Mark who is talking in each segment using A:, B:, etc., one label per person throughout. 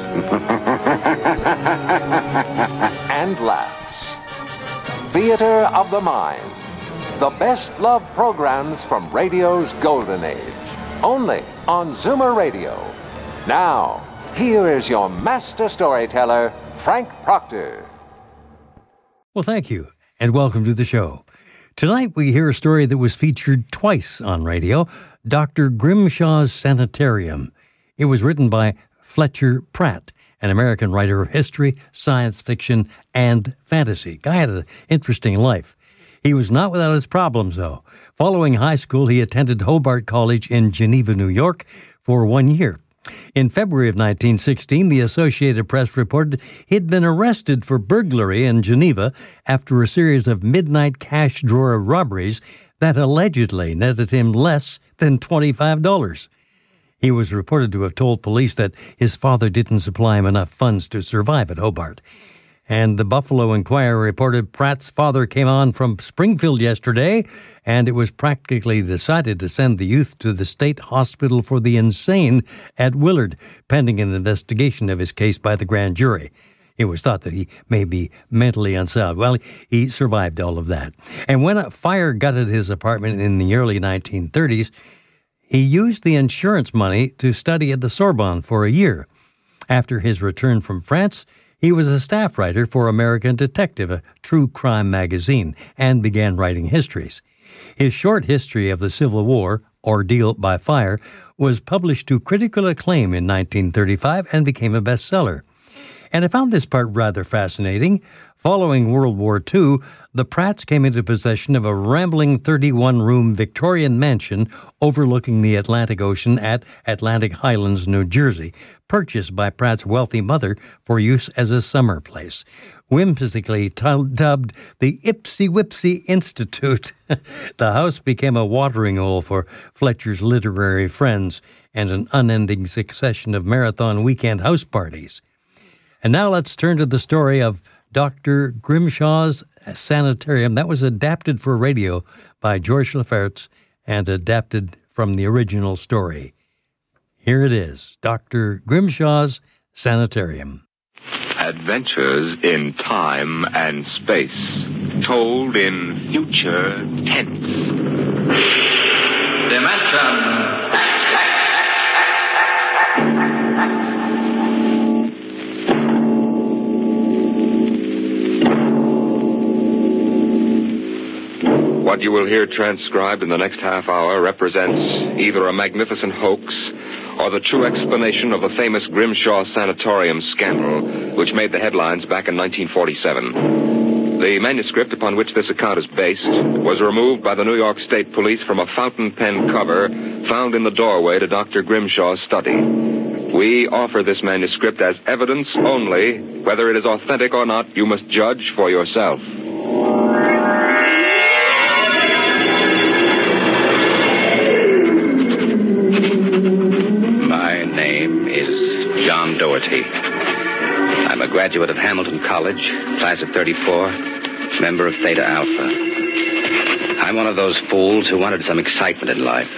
A: and laughs. Theater of the Mind. The best love programs from radio's golden age. Only on Zoomer Radio. Now, here is your master storyteller, Frank Proctor.
B: Well, thank you, and welcome to the show. Tonight we hear a story that was featured twice on radio Dr. Grimshaw's Sanitarium. It was written by Fletcher Pratt, an American writer of history, science fiction, and fantasy. Guy had an interesting life. He was not without his problems, though. Following high school, he attended Hobart College in Geneva, New York, for one year. In February of 1916, the Associated Press reported he'd been arrested for burglary in Geneva after a series of midnight cash drawer robberies that allegedly netted him less than $25. He was reported to have told police that his father didn't supply him enough funds to survive at Hobart. And the Buffalo Inquirer reported Pratt's father came on from Springfield yesterday, and it was practically decided to send the youth to the State Hospital for the Insane at Willard, pending an investigation of his case by the grand jury. It was thought that he may be mentally unsound. Well, he survived all of that. And when a fire gutted his apartment in the early 1930s, he used the insurance money to study at the Sorbonne for a year. After his return from France, he was a staff writer for American Detective, a true crime magazine, and began writing histories. His short history of the Civil War, Ordeal by Fire, was published to critical acclaim in 1935 and became a bestseller. And I found this part rather fascinating. Following World War II, the Pratts came into possession of a rambling 31 room Victorian mansion overlooking the Atlantic Ocean at Atlantic Highlands, New Jersey, purchased by Pratt's wealthy mother for use as a summer place. Whimsically t- dubbed the Ipsy Whipsy Institute, the house became a watering hole for Fletcher's literary friends and an unending succession of marathon weekend house parties. And now let's turn to the story of Dr. Grimshaw's Sanitarium. That was adapted for radio by George Lefferts and adapted from the original story. Here it is Dr. Grimshaw's Sanitarium.
C: Adventures in time and space, told in future tense. Dimension What you will hear transcribed in the next half hour represents either a magnificent hoax or the true explanation of the famous Grimshaw Sanatorium scandal, which made the headlines back in 1947. The manuscript upon which this account is based was removed by the New York State Police from a fountain pen cover found in the doorway to Dr. Grimshaw's study. We offer this manuscript as evidence only. Whether it is authentic or not, you must judge for yourself.
D: Doherty. I'm a graduate of Hamilton College, class of 34, member of Theta Alpha. I'm one of those fools who wanted some excitement in life.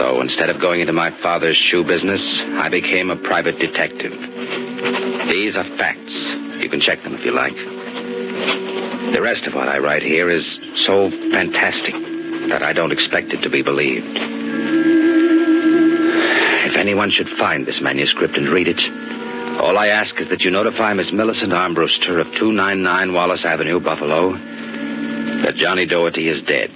D: So instead of going into my father's shoe business, I became a private detective. These are facts. You can check them if you like. The rest of what I write here is so fantastic that I don't expect it to be believed. If anyone should find this manuscript and read it, all I ask is that you notify Miss Millicent Armbruster of 299 Wallace Avenue, Buffalo, that Johnny Doherty is dead.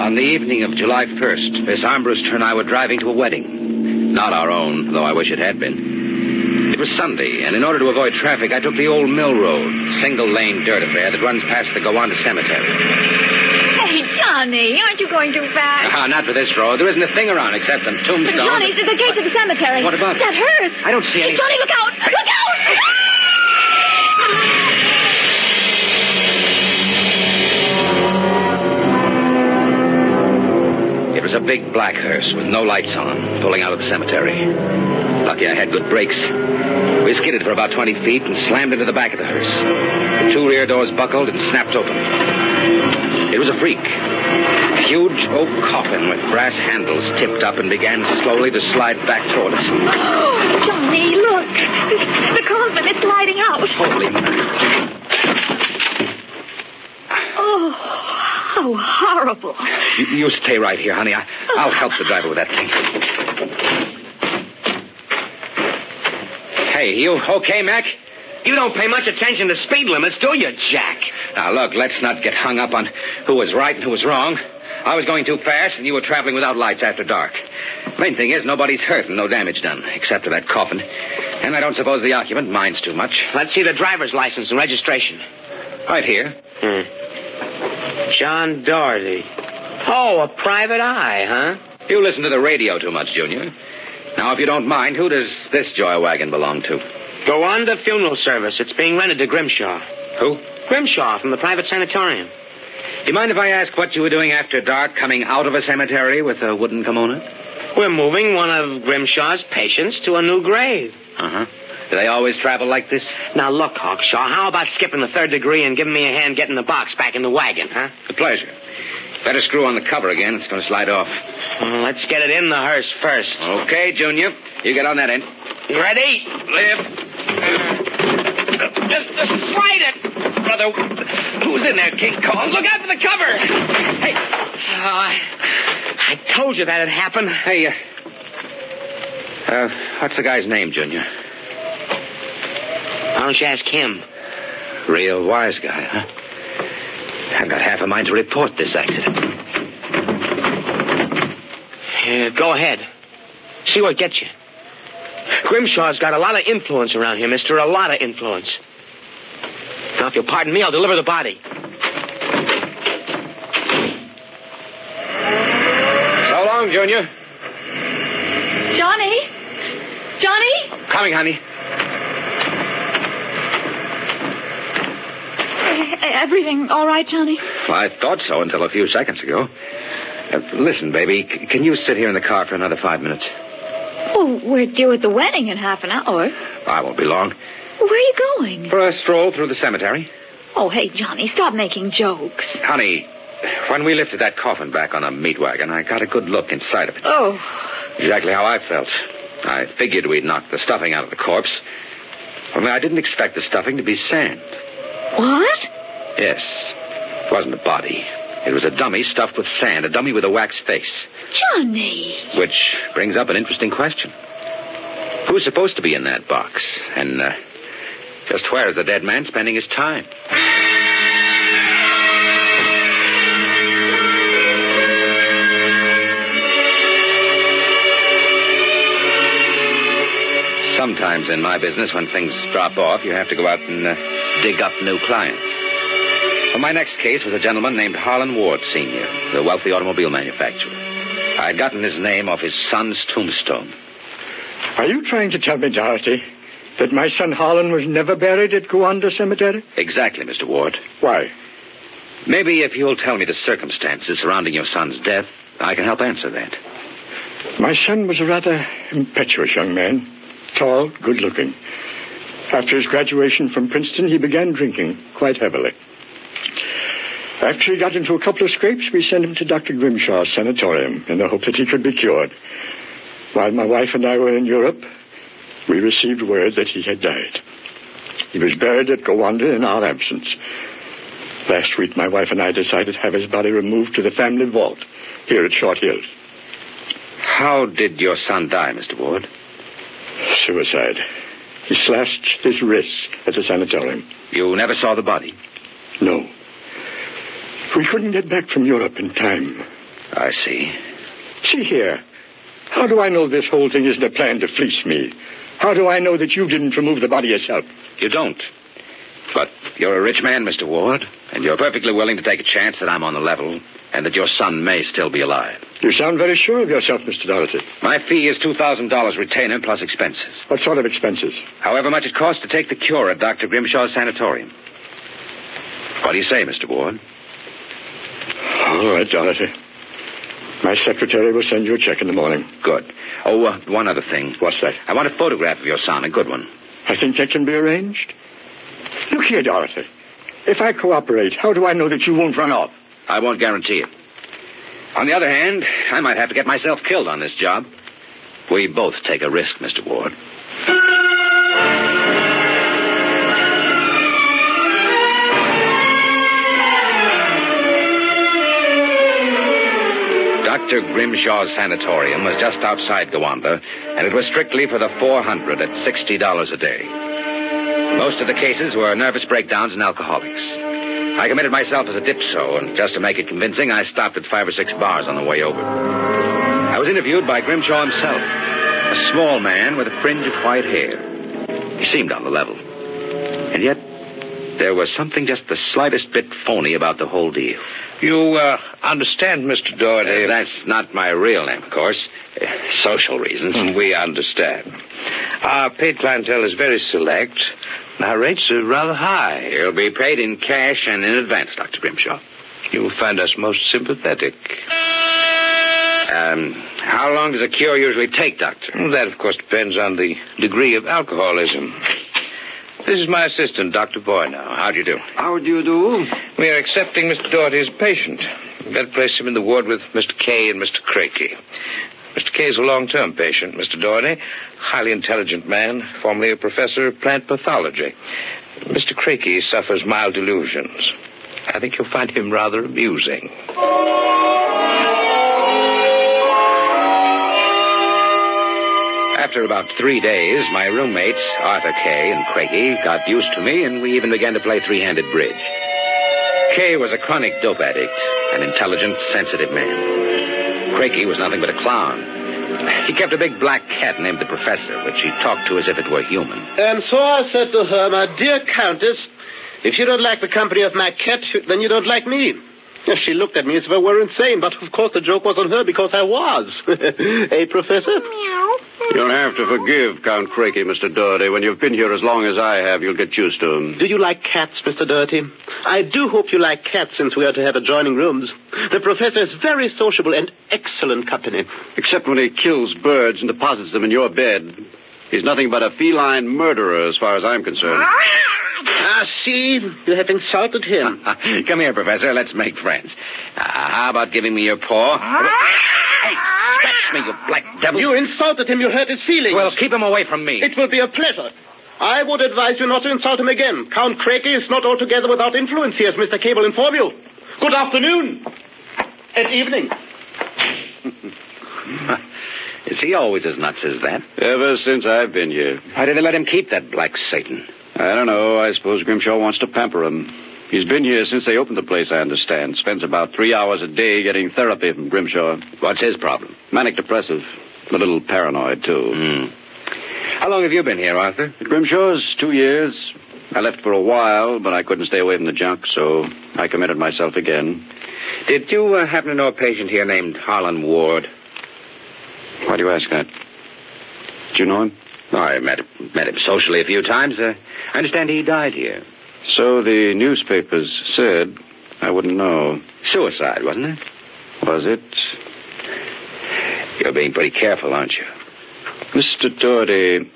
D: On the evening of July 1st, Miss Armbruster and I were driving to a wedding. Not our own, though I wish it had been. It was Sunday, and in order to avoid traffic, I took the old mill road, single lane dirt affair that runs past the Gowanda Cemetery.
E: Johnny, aren't you going too fast?
D: Ah, not for this road. There isn't a thing around except some tombstones.
E: Johnny, the, the gate to the cemetery.
D: What about?
E: That hearse.
D: I don't see any-
E: Johnny, look out! Look out!
D: It was a big black hearse with no lights on, pulling out of the cemetery. Lucky I had good brakes. We skidded for about 20 feet and slammed into the back of the hearse. The two rear doors buckled and snapped open. It was a freak. A huge oak coffin with brass handles tipped up and began slowly to slide back toward us.
E: Oh, Johnny, look. The, the coffin is sliding out.
D: Holy mackerel.
E: Oh, how horrible.
D: You, you stay right here, honey. I, I'll help the driver with that thing. Hey, you okay, Mac?
F: You don't pay much attention to speed limits, do you, Jack?
D: Now, look, let's not get hung up on who was right and who was wrong. I was going too fast, and you were traveling without lights after dark. Main thing is, nobody's hurt and no damage done, except to that coffin. And I don't suppose the occupant minds too much.
F: Let's see the driver's license and registration.
D: Right here. Hmm.
F: John Doherty. Oh, a private eye, huh?
D: You listen to the radio too much, Junior. Now, if you don't mind, who does this joy wagon belong to?
F: Gowanda funeral service. It's being rented to Grimshaw.
D: Who?
F: Grimshaw from the private sanatorium.
D: Do you mind if I ask what you were doing after dark, coming out of a cemetery with a wooden kimono?
F: We're moving one of Grimshaw's patients to a new grave.
D: Uh huh. Do they always travel like this?
F: Now, look, Hawkshaw, how about skipping the third degree and giving me a hand getting the box back in the wagon, huh?
D: A pleasure. Better screw on the cover again. It's going to slide off.
F: Well, let's get it in the hearse first.
D: Okay, Junior. You get on that end.
F: Ready?
D: Live.
F: Just, just slide it.
D: Brother, who's in there, King Kong? Look out for the cover. Hey,
F: Oh, I, I told you that'd happen.
D: hey, uh, uh, what's the guy's name, Junior?
F: Why don't you ask him?
D: Real wise guy, huh? I've got half a mind to report this accident.
F: Uh, go ahead. See what gets you. Grimshaw's got a lot of influence around here, mister. A lot of influence. Now, if you'll pardon me, I'll deliver the body.
D: So long, Junior.
E: Johnny? Johnny?
D: Coming, honey.
E: Everything all right, Johnny?
D: Well, I thought so until a few seconds ago. Uh, listen, baby, c- can you sit here in the car for another five minutes?
E: Oh, we're due at the wedding in half an hour.
D: I won't be long.
E: Where are you going?
D: For a stroll through the cemetery.
E: Oh, hey, Johnny, stop making jokes.
D: Honey, when we lifted that coffin back on a meat wagon, I got a good look inside of it.
E: Oh,
D: Exactly how I felt. I figured we'd knocked the stuffing out of the corpse. Only I didn't expect the stuffing to be sand.
E: what?
D: Yes. It wasn't a body. It was a dummy stuffed with sand, a dummy with a wax face.
E: Johnny.
D: Which brings up an interesting question. Who's supposed to be in that box? And uh, just where is the dead man spending his time? Sometimes in my business, when things drop off, you have to go out and uh, dig up new clients. Well, my next case was a gentleman named Harlan Ward, Sr., the wealthy automobile manufacturer. I had gotten his name off his son's tombstone.
G: Are you trying to tell me, Doherty, that my son Harlan was never buried at Gowanda Cemetery?
D: Exactly, Mr. Ward.
G: Why?
D: Maybe if you'll tell me the circumstances surrounding your son's death, I can help answer that.
G: My son was a rather impetuous young man, tall, good looking. After his graduation from Princeton, he began drinking quite heavily. After he got into a couple of scrapes, we sent him to Dr. Grimshaw's sanatorium in the hope that he could be cured. While my wife and I were in Europe, we received word that he had died. He was buried at Gowanda in our absence. Last week, my wife and I decided to have his body removed to the family vault here at Short Hills.
D: How did your son die, Mr. Ward?
G: Suicide. He slashed his wrists at the sanatorium.
D: You never saw the body?
G: No. We couldn't get back from Europe in time.
D: I see.
G: See here. How do I know this whole thing isn't a plan to fleece me? How do I know that you didn't remove the body yourself?
D: You don't. But you're a rich man, Mr. Ward, and you're perfectly willing to take a chance that I'm on the level and that your son may still be alive.
G: You sound very sure of yourself, Mr. Doherty.
D: My fee is $2,000 retainer plus expenses.
G: What sort of expenses?
D: However much it costs to take the cure at Dr. Grimshaw's sanatorium. What do you say, Mr. Ward?
G: All right, Doherty. My secretary will send you a check in the morning.
D: Good. Oh, uh, one other thing.
G: What's that?
D: I want a photograph of your son, a good one.
G: I think that can be arranged. Look here, Doherty. If I cooperate, how do I know that you won't run off?
D: I won't guarantee it. On the other hand, I might have to get myself killed on this job. We both take a risk, Mr. Ward. Dr. Grimshaw's sanatorium was just outside Gowanda, and it was strictly for the 400 at $60 a day. Most of the cases were nervous breakdowns and alcoholics. I committed myself as a dipso, and just to make it convincing, I stopped at five or six bars on the way over. I was interviewed by Grimshaw himself, a small man with a fringe of white hair. He seemed on the level. And yet, there was something just the slightest bit phony about the whole deal.
H: You uh, understand, Mr. Doherty?
D: Uh, that's not my real name, of course. Uh, social reasons.
H: We understand. Our paid clientele is very select. Our rates are rather high.
D: You'll be paid in cash and in advance, Dr. Grimshaw.
H: You will find us most sympathetic.
D: Um, how long does a cure usually take, Doctor?
H: Well, that, of course, depends on the degree of alcoholism. This is my assistant, Dr. Boyner. How do you do?
I: How do you do?
H: We are accepting Mr. Doherty's patient. Better place him in the ward with Mr. Kay and Mr. Crakey. Mr. Kay is a long-term patient, Mr. Doherty. Highly intelligent man, formerly a professor of plant pathology. Mr. Crakey suffers mild delusions. I think you'll find him rather amusing.
D: After about three days, my roommates, Arthur Kay and Craigie, got used to me, and we even began to play three-handed bridge. Kay was a chronic dope addict, an intelligent, sensitive man. Craigie was nothing but a clown. He kept a big black cat named the Professor, which he talked to as if it were human.
J: And so I said to her, my dear Countess, if you don't like the company of my cat, then you don't like me. She looked at me as if I were insane, but of course the joke was on her because I was. hey, Professor?
E: Meow.
I: You'll have to forgive Count Crakey, Mr. Doherty. When you've been here as long as I have, you'll get used to him.
J: Do you like cats, Mr. Doherty? I do hope you like cats since we are to have adjoining rooms. The professor is very sociable and excellent company.
I: Except when he kills birds and deposits them in your bed. He's nothing but a feline murderer as far as I'm concerned.
J: Ah, see? You have insulted him.
D: Come here, Professor. Let's make friends. Uh, how about giving me your paw? hey, scratch me, you black devil.
J: You insulted him. You hurt his feelings.
D: Well, keep him away from me.
J: It will be a pleasure. I would advise you not to insult him again. Count Crakey is not altogether without influence here, as Mr. Cable informed you. Good afternoon. And evening.
D: Is he always as nuts as that?
I: Ever since I've been here.
D: Why did they let him keep that black Satan?
I: I don't know. I suppose Grimshaw wants to pamper him. He's been here since they opened the place, I understand. Spends about three hours a day getting therapy from Grimshaw.
D: What's his problem?
I: Manic depressive. A little paranoid, too.
D: Hmm. How long have you been here, Arthur?
I: At Grimshaw's two years. I left for a while, but I couldn't stay away from the junk, so I committed myself again.
D: Did you uh, happen to know a patient here named Harlan Ward?
I: Why do you ask that? Do you know him?
D: Oh, I met, met him socially a few times. Uh, I understand he died here.
I: So the newspapers said. I wouldn't know.
D: Suicide, wasn't it?
I: Was it?
D: You're being pretty careful, aren't you?
I: Mr. Doherty,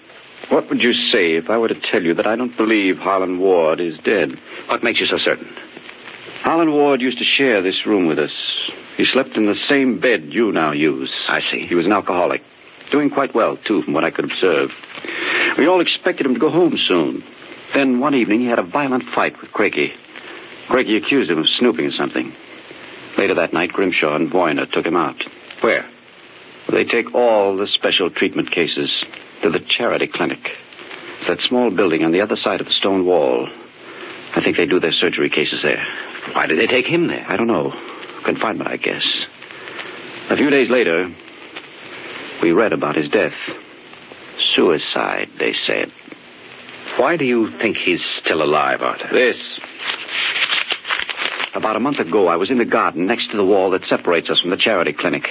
I: what would you say if I were to tell you that I don't believe Harlan Ward is dead?
D: What makes you so certain?
I: Harlan Ward used to share this room with us. He slept in the same bed you now use.
D: I see.
I: He was an alcoholic. Doing quite well, too, from what I could observe. We all expected him to go home soon. Then one evening he had a violent fight with Crakey. Crakey accused him of snooping or something. Later that night, Grimshaw and Boyner took him out.
D: Where?
I: They take all the special treatment cases to the charity clinic. It's that small building on the other side of the stone wall. I think they do their surgery cases there.
D: Why did they take him there?
I: I don't know. Confinement, I guess. A few days later, we read about his death. Suicide, they said.
D: Why do you think he's still alive, Arthur?
I: This. About a month ago, I was in the garden next to the wall that separates us from the charity clinic.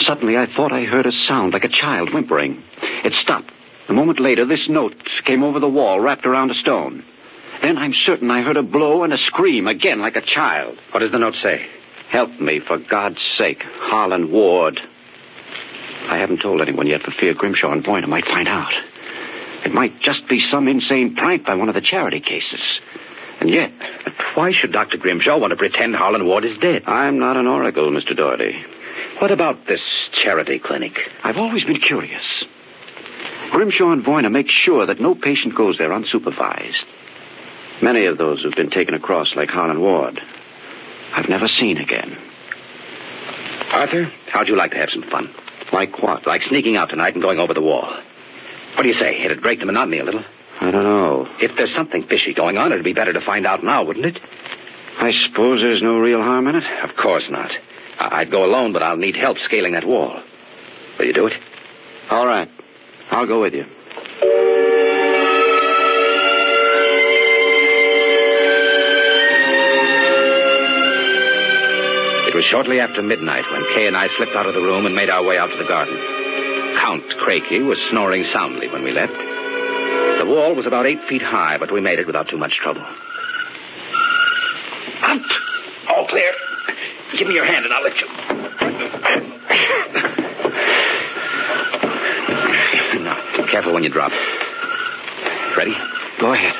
I: Suddenly, I thought I heard a sound like a child whimpering. It stopped. A moment later, this note came over the wall, wrapped around a stone. Then I'm certain I heard a blow and a scream, again like a child.
D: What does the note say?
I: Help me, for God's sake. Harlan Ward. I haven't told anyone yet for fear Grimshaw and Boyner might find out. It might just be some insane prank by one of the charity cases. And yet.
D: But why should Dr. Grimshaw want to pretend Harlan Ward is dead?
I: I'm not an oracle, Mr. Doherty.
D: What about this charity clinic?
I: I've always been curious. Grimshaw and Boyner make sure that no patient goes there unsupervised. Many of those who've been taken across, like Harlan Ward, I've never seen again.
D: Arthur, how'd you like to have some fun?
I: Like what?
D: Like sneaking out tonight and going over the wall. What do you say? It'd break the monotony a little.
I: I don't know.
D: If there's something fishy going on, it'd be better to find out now, wouldn't it?
I: I suppose there's no real harm in it?
D: Of course not. I- I'd go alone, but I'll need help scaling that wall. Will you do it?
I: All right. I'll go with you.
D: Was shortly after midnight when Kay and I slipped out of the room and made our way out to the garden. Count Crakey was snoring soundly when we left. The wall was about eight feet high, but we made it without too much trouble. Out! All clear. Give me your hand and I'll lift you. Now, careful when you drop. Ready?
I: Go ahead.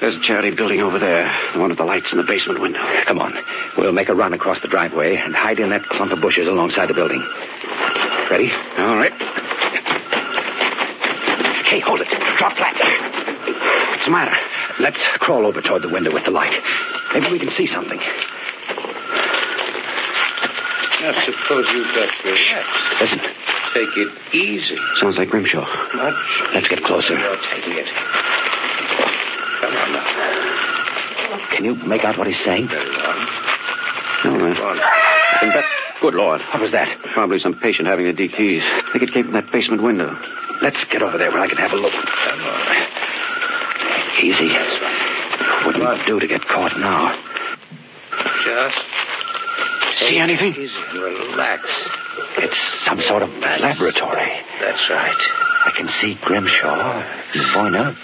I: There's a charity building over there. One of the lights in the basement window.
D: Come on. We'll make a run across the driveway and hide in that clump of bushes alongside the building. Ready?
I: All right.
D: Hey, hold it. Drop flat.
I: What's the matter?
D: Let's crawl over toward the window with the light. Maybe we can see something.
H: Now, suppose you just relax.
D: Listen.
H: Take it easy.
I: Sounds like Grimshaw.
H: Much.
D: Let's get closer.
H: You're taking it. Come on now.
D: Can you make out what he's saying?
H: Very well.
I: No, man.
H: Go on.
I: I can bet. Good Lord.
D: What was that?
I: Probably some patient having the DTs. I think it came from that basement window.
D: Let's get over there where I can have a look. Easy. Wouldn't
H: What?
D: do to get caught now.
H: Just
I: See anything?
H: easy relax.
D: It's some sort of laboratory.
H: That's right.
D: I can see Grimshaw, Boyner,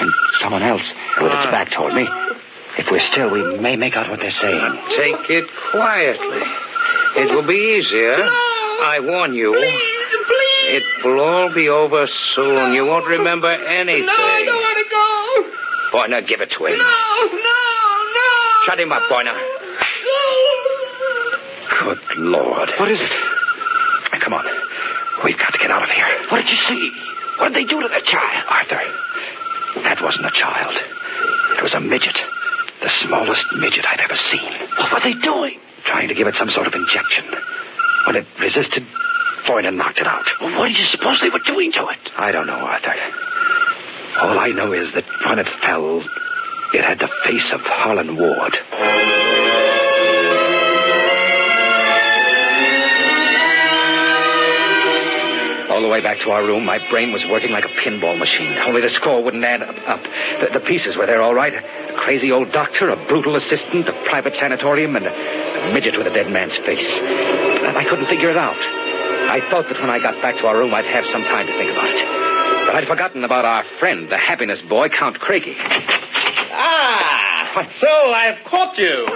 D: and someone else with its
H: Ah.
D: back toward me. If we're still, we may make out what they're saying.
H: Take it quietly. It will be easier. No, I warn you.
E: Please, please.
H: It will all be over soon. You won't remember anything.
E: No, I don't want to go.
H: Boyner, give it to him.
E: No, no, no.
H: Shut him up, Boyner.
D: Good Lord.
I: What is it?
D: Come on. We've got to get out of here.
I: What did you see? What did they do to that child?
D: Arthur, that wasn't a child. It was a midget. The smallest midget I've ever seen.
I: What were they doing?
D: Trying to give it some sort of injection. When it resisted, Boyner knocked it out.
I: Well, what do you suppose they were doing to it?
D: I don't know, Arthur. All I know is that when it fell, it had the face of Harlan Ward. The way back to our room, my brain was working like a pinball machine. Only the score wouldn't add up. The, the pieces were there all right. A crazy old doctor, a brutal assistant, a private sanatorium, and a, a midget with a dead man's face. And I couldn't figure it out. I thought that when I got back to our room, I'd have some time to think about it. But I'd forgotten about our friend, the happiness boy, Count Crakey.
J: Ah, so I've caught you.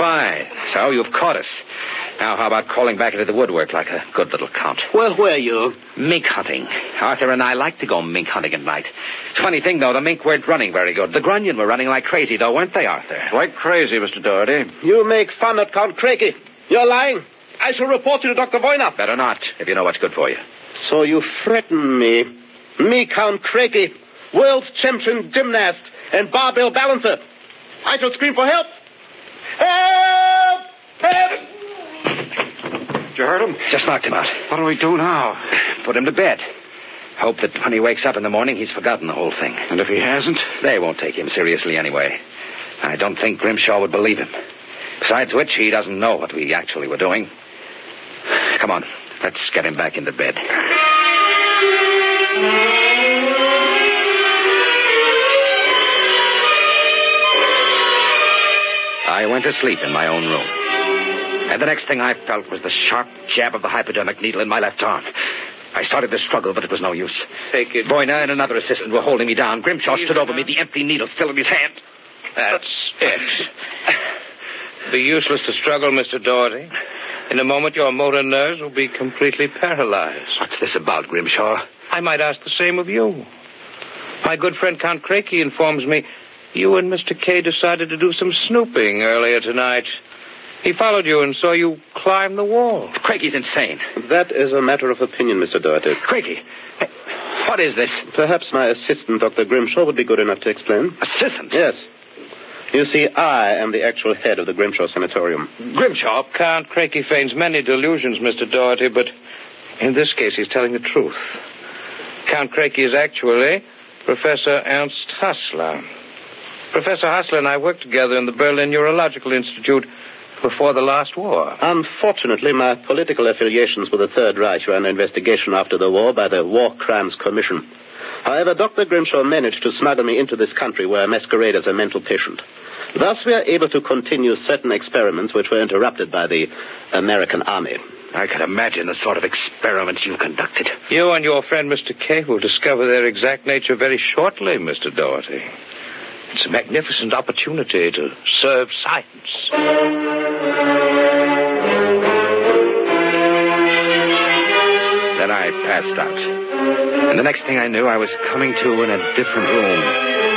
D: Fine. So you've caught us. Now, how about crawling back into the woodwork like a good little count?
J: Well, Where were you?
D: Mink hunting. Arthur and I like to go mink hunting at night. Funny thing, though, the mink weren't running very good. The grunion were running like crazy, though, weren't they, Arthur?
I: Quite crazy, Mr. Doherty.
J: You make fun of Count Crakey. You're lying. I shall report you to Dr. Boyner.
D: Better not, if you know what's good for you.
J: So you threaten me. Me, Count Crakey, world champion gymnast and barbell balancer. I shall scream for help. Help! Help!
I: Did you hurt him?
D: Just knocked him out.
I: What do we do now?
D: Put him to bed. Hope that when he wakes up in the morning, he's forgotten the whole thing.
I: And if he hasn't?
D: They won't take him seriously anyway. I don't think Grimshaw would believe him. Besides which, he doesn't know what we actually were doing. Come on. Let's get him back into bed. I went to sleep in my own room. And the next thing I felt was the sharp jab of the hypodermic needle in my left arm. I started to struggle, but it was no use.
H: Take it.
D: Boyner and another assistant were holding me down. Grimshaw stood over me, the empty needle still in his hand.
H: That's it. Be useless to struggle, Mr. Doherty. In a moment, your motor nerves will be completely paralyzed.
D: What's this about, Grimshaw?
H: I might ask the same of you. My good friend Count Crakey informs me you and Mr. Kay decided to do some snooping earlier tonight. He followed you and saw you climb the wall.
D: Crakey's insane.
J: That is a matter of opinion, Mr. Doherty.
D: Crakey, what is this?
J: Perhaps my assistant, Dr. Grimshaw, would be good enough to explain.
D: Assistant?
J: Yes. You see, I am the actual head of the Grimshaw Sanatorium.
H: Grimshaw? Count Crakey feigns many delusions, Mr. Doherty, but in this case he's telling the truth. Count Crakey is actually Professor Ernst Hassler. Professor Hassler and I worked together in the Berlin Neurological Institute before the last war.
J: Unfortunately, my political affiliations with the Third Reich were under investigation after the war by the War Crimes Commission. However, Dr. Grimshaw managed to smuggle me into this country where I masquerade as a mental patient. Thus, we are able to continue certain experiments which were interrupted by the American Army.
D: I can imagine the sort of experiments you conducted.
H: You and your friend Mr. Kay, will discover their exact nature very shortly, Mr. Doherty. It's a magnificent opportunity to serve science.
D: Then I passed out. And the next thing I knew, I was coming to in a different room.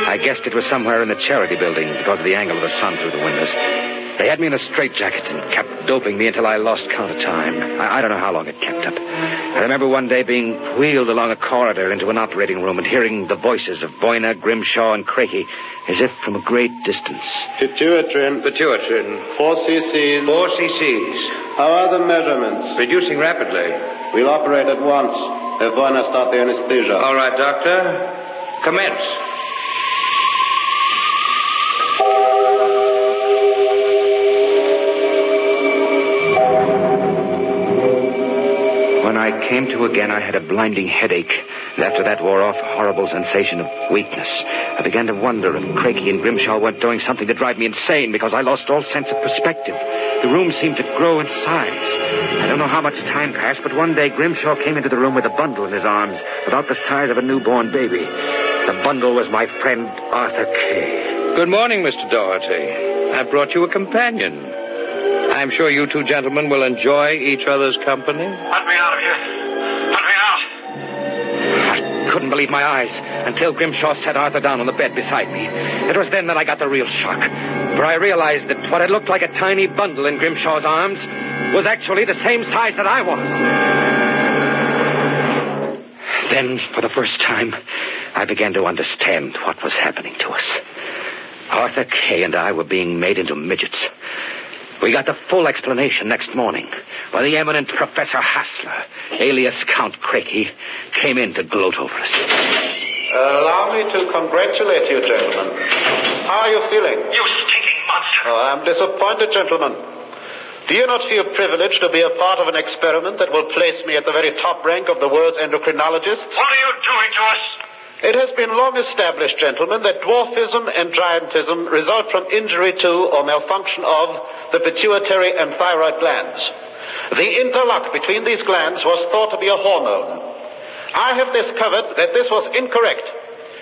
D: I guessed it was somewhere in the charity building because of the angle of the sun through the windows. They had me in a straitjacket and kept doping me until I lost count of time. I, I don't know how long it kept up. I remember one day being wheeled along a corridor into an operating room and hearing the voices of Boyner, Grimshaw, and Crakey as if from a great distance.
J: Pituitrin.
H: Pituitrin.
J: Four cc's.
H: Four cc's.
J: How are the measurements?
H: Reducing rapidly.
J: We'll operate at once. Have Boyner start the anesthesia.
H: All right, Doctor. Commence.
D: When I came to again, I had a blinding headache. And after that wore off a horrible sensation of weakness. I began to wonder if Crakey and Grimshaw weren't doing something to drive me insane because I lost all sense of perspective. The room seemed to grow in size. I don't know how much time passed, but one day Grimshaw came into the room with a bundle in his arms, about the size of a newborn baby. The bundle was my friend Arthur Kay.
H: Good morning, Mr. Doherty. I've brought you a companion. I'm sure you two gentlemen will enjoy each other's company.
K: Let me out of here. Let me out.
D: I couldn't believe my eyes until Grimshaw set Arthur down on the bed beside me. It was then that I got the real shock. For I realized that what had looked like a tiny bundle in Grimshaw's arms was actually the same size that I was. Then, for the first time, I began to understand what was happening to us. Arthur Kay and I were being made into midgets. We got the full explanation next morning when the eminent Professor Hassler, alias Count Crakey, came in to gloat over us.
J: allow me to congratulate you, gentlemen. How are you feeling?
K: You stinking monster.
J: Oh, I'm disappointed, gentlemen. Do you not feel privileged to be a part of an experiment that will place me at the very top rank of the world's endocrinologists?
K: What are you doing to us?
J: It has been long established, gentlemen, that dwarfism and giantism result from injury to or malfunction of the pituitary and thyroid glands. The interlock between these glands was thought to be a hormone. I have discovered that this was incorrect.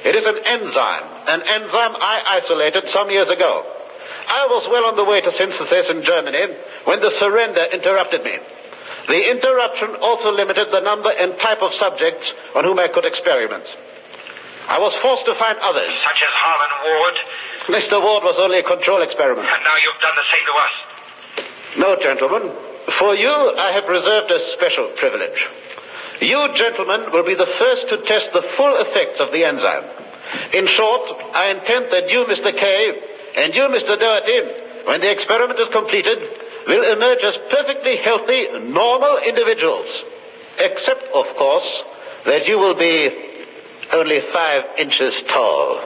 J: It is an enzyme, an enzyme I isolated some years ago. I was well on the way to synthesis in Germany when the surrender interrupted me. The interruption also limited the number and type of subjects on whom I could experiment. I was forced to find others.
K: Such as Harlan Ward.
J: Mr. Ward was only a control experiment.
K: And now you've done the same to us.
J: No, gentlemen. For you, I have reserved a special privilege. You, gentlemen, will be the first to test the full effects of the enzyme. In short, I intend that you, Mr. Kay, and you, Mr. Doherty, when the experiment is completed, will emerge as perfectly healthy, normal individuals. Except, of course, that you will be only five inches tall.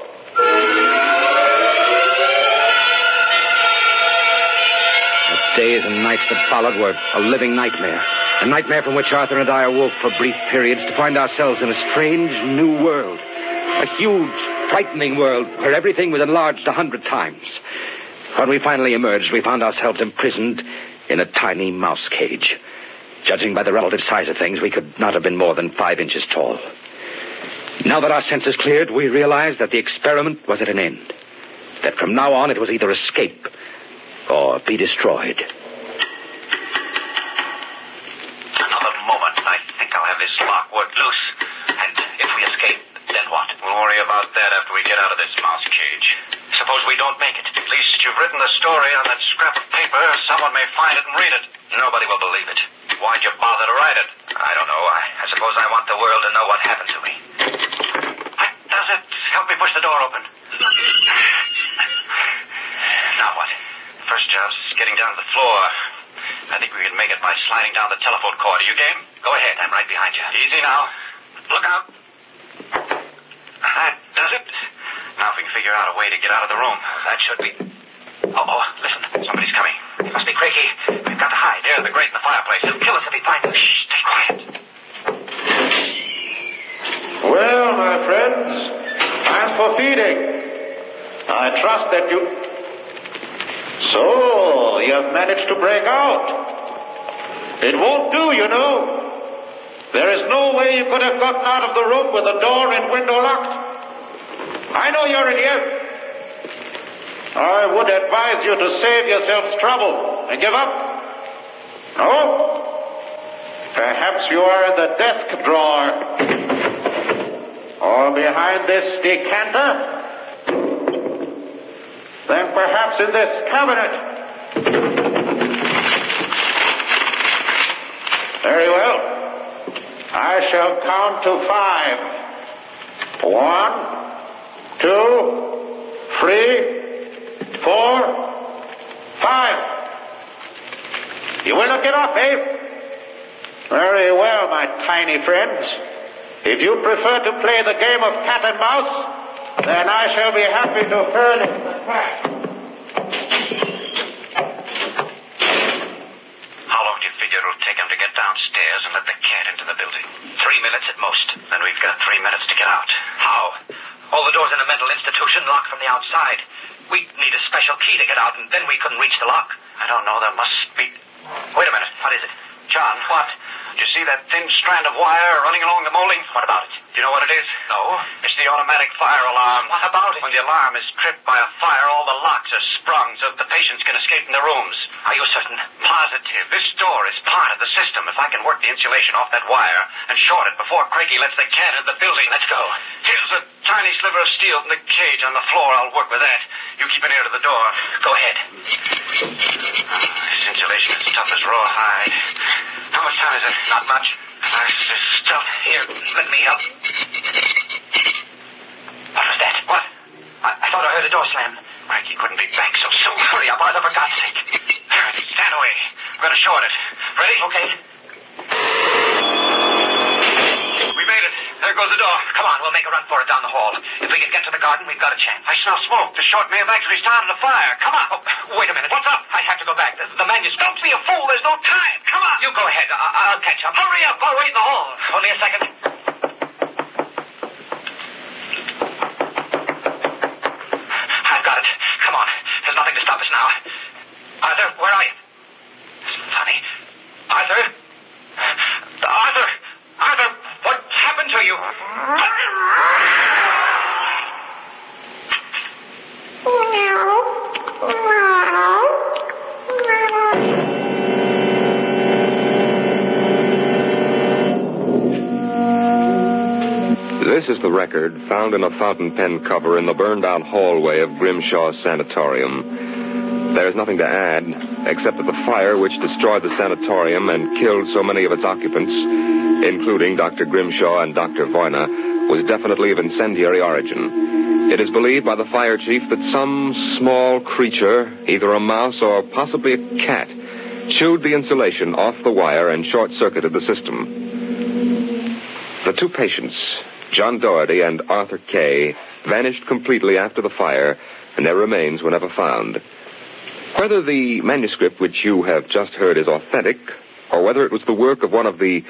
D: The days and nights that followed were a living nightmare. A nightmare from which Arthur and I awoke for brief periods to find ourselves in a strange new world. A huge, frightening world where everything was enlarged a hundred times. When we finally emerged, we found ourselves imprisoned in a tiny mouse cage. Judging by the relative size of things, we could not have been more than five inches tall. Now that our senses cleared, we realized that the experiment was at an end. That from now on it was either escape or be destroyed.
K: Another moment, and I think I'll have this lock worked loose. And if we escape, then what? We'll worry about that after we get out of this mouse cage. Suppose we don't make it. At least you've written the story on that scrap of paper. Someone may find it and read it. Nobody will believe it. Why'd you bother to write it? I don't know. I, I suppose I want the world to know what happened to me. Does it help me push the door open? now what? First job's getting down to the floor. I think we can make it by sliding down the telephone cord. Are you game? Go ahead. I'm right behind you. Easy now. Look out. That does it. Now if we can figure out a way to get out of the room. That should be. Oh, oh, listen. Somebody's coming. It must be Crakey. We've got to hide. There, the grate in the fireplace. He'll kill us if he finds us. Shh, stay quiet.
L: Well, my friends, time for feeding. I trust that you. So, you have managed to break out. It won't do, you know. There is no way you could have gotten out of the room with the door and window locked. I know you're in here. I would advise you to save yourselves trouble and give up. No? Perhaps you are in the desk drawer. Or behind this decanter. Then perhaps in this cabinet. Very well. I shall count to five. One, two, three, four, five. You will not give up, eh? Very well, my tiny friends. If you prefer to play the game of cat and mouse, then I shall be happy to furnish the cat.
K: How long do you figure it'll take him to get downstairs and let the cat into the building? Three minutes at most. Then we've got three minutes to get out. How? All the doors in a mental institution locked from the outside. We need a special key to get out, and then we couldn't reach the lock. I don't know. There must be. Wait a minute. What is it? John, what? Do you see that thin strand of wire running along the molding? What about it? Do you know what it is? No. It's the automatic fire alarm. What about it? When the alarm is tripped by a fire, all the locks are sprung so that the patients can escape from the rooms. Are you certain? Positive. This door is part of the system. If I can work the insulation off that wire and short it before Craigie lets the cat into the building, let's go. Here's a tiny sliver of steel from the cage on the floor. I'll work with that. You keep an ear to the door. Go ahead. This insulation is tough as rawhide. Much time is it? Not much. There's stuff here. Let me help. What was that? What? I, I thought I heard a door slam. Crakey couldn't be back so soon. Hurry up, Arthur, for God's sake. Stand away. I'm going to short it. Ready? Okay. There goes the door. Come on, we'll make a run for it down the hall. If we can get to the garden, we've got a chance. I smell smoke. The short may have actually started a fire. Come on. Oh, wait a minute. What's up? I have to go back. The, the manuscript. Don't be a fool. There's no time. Come on. You go ahead. I- I'll catch up. Hurry up. I'll wait in the hall. Only a second.
C: Record found in a fountain pen cover in the burned out hallway of Grimshaw's sanatorium. There is nothing to add, except that the fire which destroyed the sanatorium and killed so many of its occupants, including Dr. Grimshaw and Dr. Boyner, was definitely of incendiary origin. It is believed by the fire chief that some small creature, either a mouse or possibly a cat, chewed the insulation off the wire and short circuited the system. The two patients, John Doherty and Arthur Kay, vanished completely after the fire, and their remains were never found. Whether the manuscript which you have just heard is authentic or whether it was the work of one of the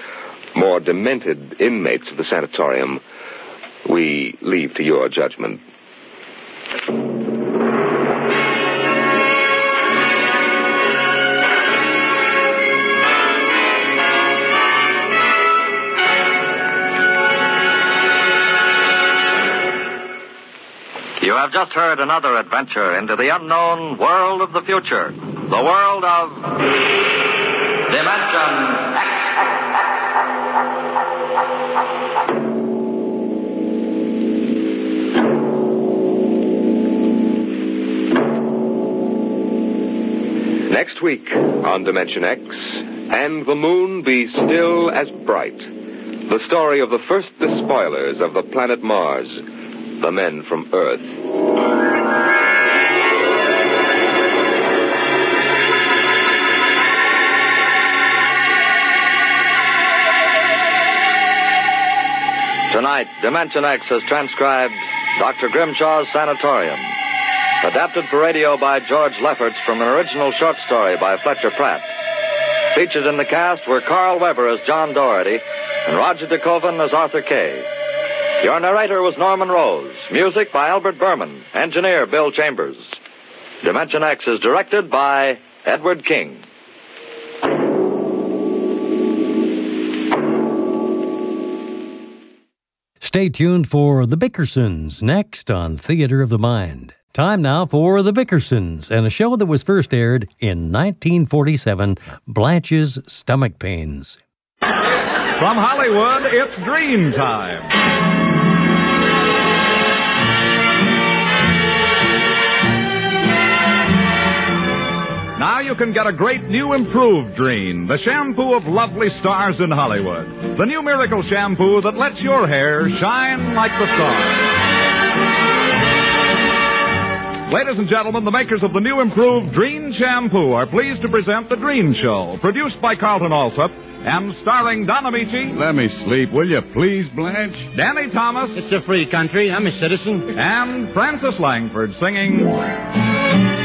C: more demented inmates of the sanatorium, we leave to your judgment.
M: Have just heard another adventure into the unknown world of the future. The world of Dimension X.
C: Next week on Dimension X, and the moon be still as bright. The story of the first despoilers of the planet Mars, the men from Earth.
M: Tonight, Dimension X has transcribed Dr. Grimshaw's Sanatorium. Adapted for radio by George Lefferts from an original short story by Fletcher Pratt. Featured in the cast were Carl Weber as John Doherty and Roger DeKoven as Arthur Kay. Your narrator was Norman Rose. Music by Albert Berman. Engineer Bill Chambers. Dimension X is directed by Edward King.
B: Stay tuned for The Bickersons next on Theater of the Mind. Time now for The Bickersons and a show that was first aired in 1947 Blanche's Stomach Pains.
N: From Hollywood, it's Drene Time. You can get a great new improved Drene, the shampoo of lovely stars in Hollywood. The new miracle shampoo that lets your hair shine like the stars. Ladies and gentlemen, the makers of the new improved Drene Shampoo are pleased to present The Drene Show, produced by Carlton Alsop and starring Don Ameche.
O: Let me sleep, will you, please, Blanche?
N: Danny Thomas.
P: It's a free country. I'm a citizen.
N: And Frances Langford singing.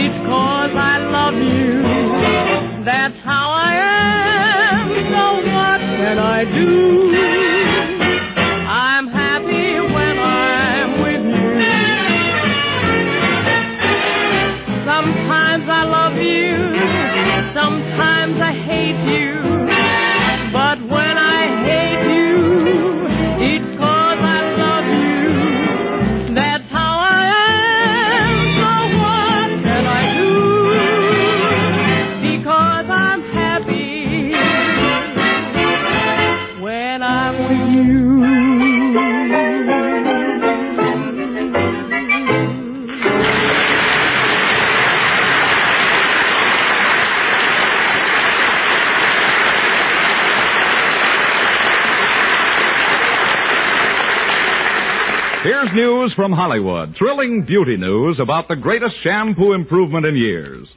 Q: it's cause I love you. That's how I am, so what can I do?
N: News from Hollywood. Thrilling beauty news about the greatest shampoo improvement in years.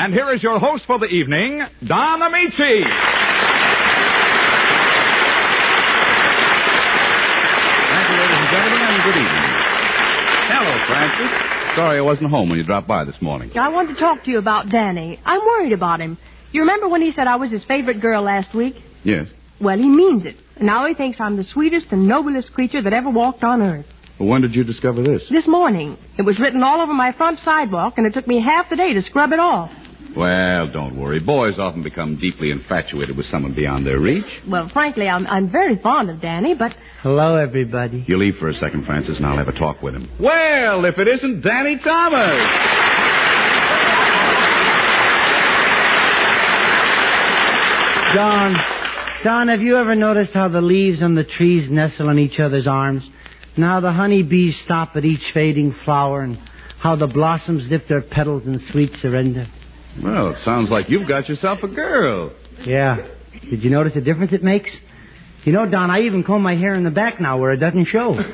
N: And here is your host for the evening, Don Ameche.
O: Thank you, ladies and gentlemen, and good evening. Hello, Frances. Sorry I wasn't home when you dropped by this morning.
R: I want to talk to you about Danny. I'm worried about him. You remember when he said I was his favorite girl last week?
O: Yes.
R: Well, he means it. Now he thinks I'm the sweetest and noblest creature that ever walked on earth.
O: Well, when did you discover this?
R: This morning. It was written all over my front sidewalk, and it took me half the day to scrub it off.
O: Well, don't worry. Boys often become deeply infatuated with someone beyond their reach.
R: Well, frankly, I'm, I'm very fond of Danny, but
S: Hello, everybody.
O: You leave for a second, Frances, and I'll have a talk with him.
N: Well, if it isn't Danny Thomas.
S: John,
P: Don, have you ever noticed how the leaves on the trees nestle in each other's arms? And how the honey bees stop at each fading flower and how the blossoms dip their petals in sweet surrender?
O: Well, it sounds like you've got yourself a girl.
P: Yeah. Did you notice the difference it makes? You know, Don, I even comb my hair in the back now where it doesn't show.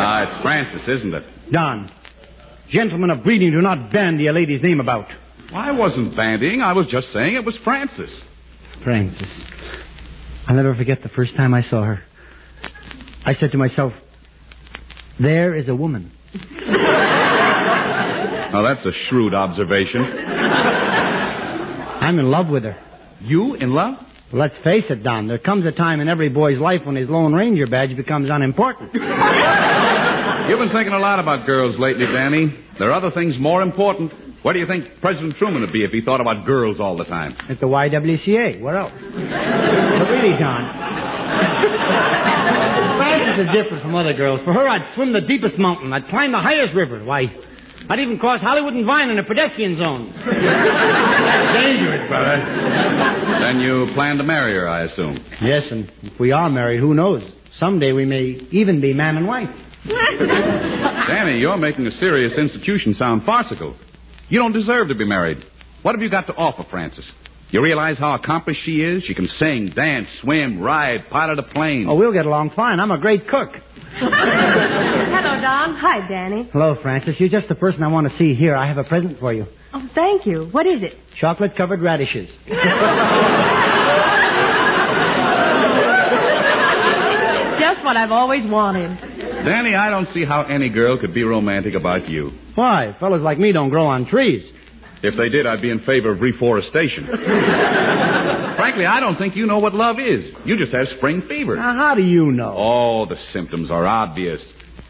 O: Ah, it's Frances, isn't it?
P: Don, gentlemen of breeding do not bandy a lady's name about.
O: I wasn't bandying. I was just saying it was Frances.
P: Frances. I'll never forget the first time I saw her. I said to myself, there is a woman.
O: Now, that's a shrewd observation.
P: I'm in love with her.
O: You in love?
P: Let's face it, Don. There comes a time in every boy's life when his Lone Ranger badge becomes unimportant.
O: You've been thinking a lot about girls lately, Danny. There are other things more important. What do you think President Truman would be if he thought about girls all the time?
P: At the YWCA. What else? but really, Don. Frances is different from other girls. For her, I'd swim the deepest mountain. I'd climb the highest river. Why, I'd even cross Hollywood and Vine in a pedestrian zone.
O: Dangerous, brother. Then you plan to marry her, I assume.
P: Yes, and if we are married, who knows? Someday we may even be man and wife.
O: Danny, you're making a serious institution sound farcical. You don't deserve to be married. What have you got to offer, Frances? You realize how accomplished she is? She can sing, dance, swim, ride, pilot a plane.
P: Oh, we'll get along fine. I'm a great cook.
Q: Hello, Don. Hi, Danny.
P: Hello, Frances. You're just the person I want to see here. I have a present for you.
Q: Oh, thank you. What is it?
P: Chocolate covered radishes.
Q: Just what I've always wanted.
O: Danny, I don't see how any girl could be romantic about you.
P: Why? Fellas like me don't grow on trees.
O: If they did, I'd be in favor of reforestation. Frankly, I don't think you know what love is. You just have spring fever.
P: Now, how do you know?
O: Oh, the symptoms are obvious.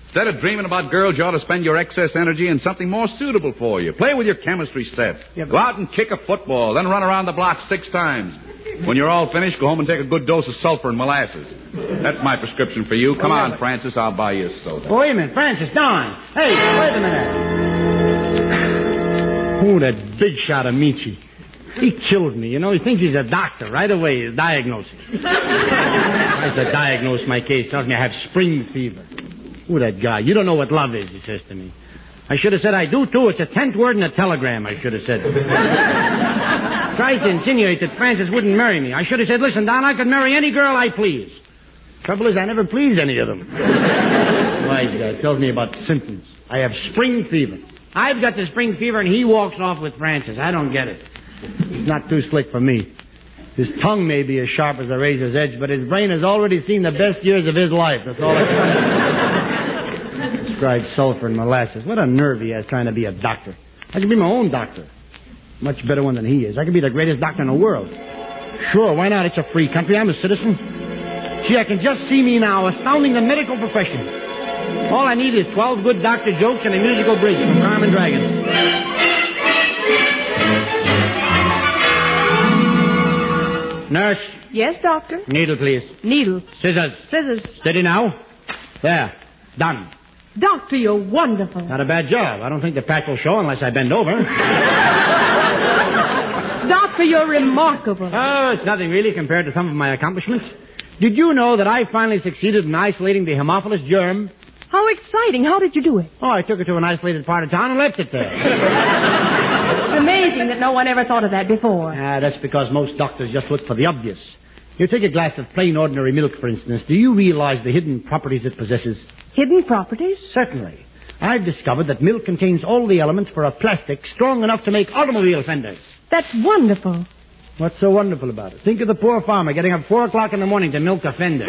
O: Instead of dreaming about girls, you ought to spend your excess energy in something more suitable for you. Play with your chemistry set.
P: Yeah, but-
O: Go out and kick a football, then run around the block six times. When you're all finished, go home and take a good dose of sulfur and molasses. That's my prescription for you. Come
P: Oh, yeah,
O: on,
P: but-
O: Frances, I'll buy you a soda.
P: Oh, wait a minute, Frances, Don. Hey, wait a minute. Oh, that big shot of Michi. He kills me, you know. He thinks he's a doctor. Right away, he's diagnosing. I said, diagnose my case. Tells me I have spring fever. Oh, that guy. You don't know what love is, he says to me. I should have said I do, too. It's a tenth word in a telegram, I should have said. Tries to insinuate that Frances wouldn't marry me. I should have said, listen, Don, I could marry any girl I please. Trouble is, I never pleased any of them. Wise guy tells me about symptoms. I have spring fever. I've got the spring fever, and he walks off with Frances. I don't get it. He's not too slick for me. His tongue may be as sharp as a razor's edge, but his brain has already seen the best years of his life. That's all I can Describe sulfur and molasses. What a nerve he has trying to be a doctor. I could be my own doctor. Much better one than he is. I could be the greatest doctor in the world. Sure, why not? It's a free country. I'm a citizen. Gee, I can just see me now, astounding the medical profession. All I need is 12 good doctor jokes and a musical bridge from Carmen Dragon. Nurse,
Q: Yes, Doctor?
P: needle, please.
Q: Needle.
P: Scissors.
Q: Scissors.
P: Steady now. There. Done.
Q: Doctor, you're wonderful.
P: Not a bad job. I don't think the patch will show unless I bend over.
Q: Doctor, you're remarkable.
P: Oh, it's nothing really compared to some of my accomplishments. Did you know that I finally succeeded in isolating the Haemophilus germ?
Q: How exciting. How did you do it?
P: Oh, I took it to an isolated part of town and left it there.
Q: It's amazing that no one ever thought of that before.
P: Ah, that's because most doctors just look for the obvious. You take a glass of plain ordinary milk, for instance. Do you realize the hidden properties it possesses?
Q: Hidden properties?
P: Certainly. I've discovered that milk contains all the elements for a plastic strong enough to make automobile fenders.
Q: That's wonderful.
P: What's so wonderful about it? Think of the poor farmer getting up four o'clock in the morning to milk a fender.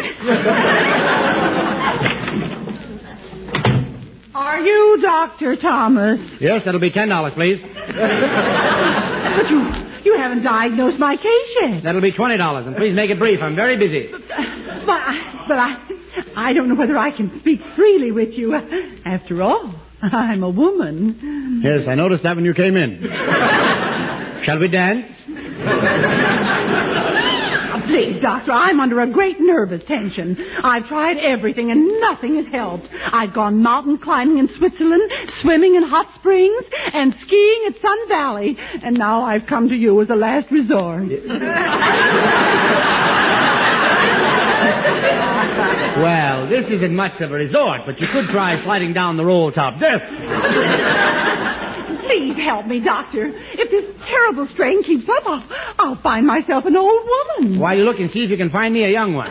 T: Are you Dr. Thomas?
P: yes, that'll be ten dollars, please.
T: But you, you haven't diagnosed my case yet.
P: That'll be twenty dollars, and please make it brief. I'm very busy.
T: But I, but I, I don't know whether I can speak freely with you. After all, I'm a woman.
P: Yes, I noticed that when you came in. Shall we dance?
T: Please, Doctor, I'm under a great nervous tension. I've tried everything and nothing has helped. I've gone mountain climbing in Switzerland, swimming in hot springs, and skiing at Sun Valley. And now I've come to you as a last resort.
P: Well, this isn't much of a resort, but you could try sliding down the roll top death.
T: Please help me, Doctor. If this terrible strain keeps up, I'll, I'll find myself an old woman.
P: While you look and see if you can find me a young one.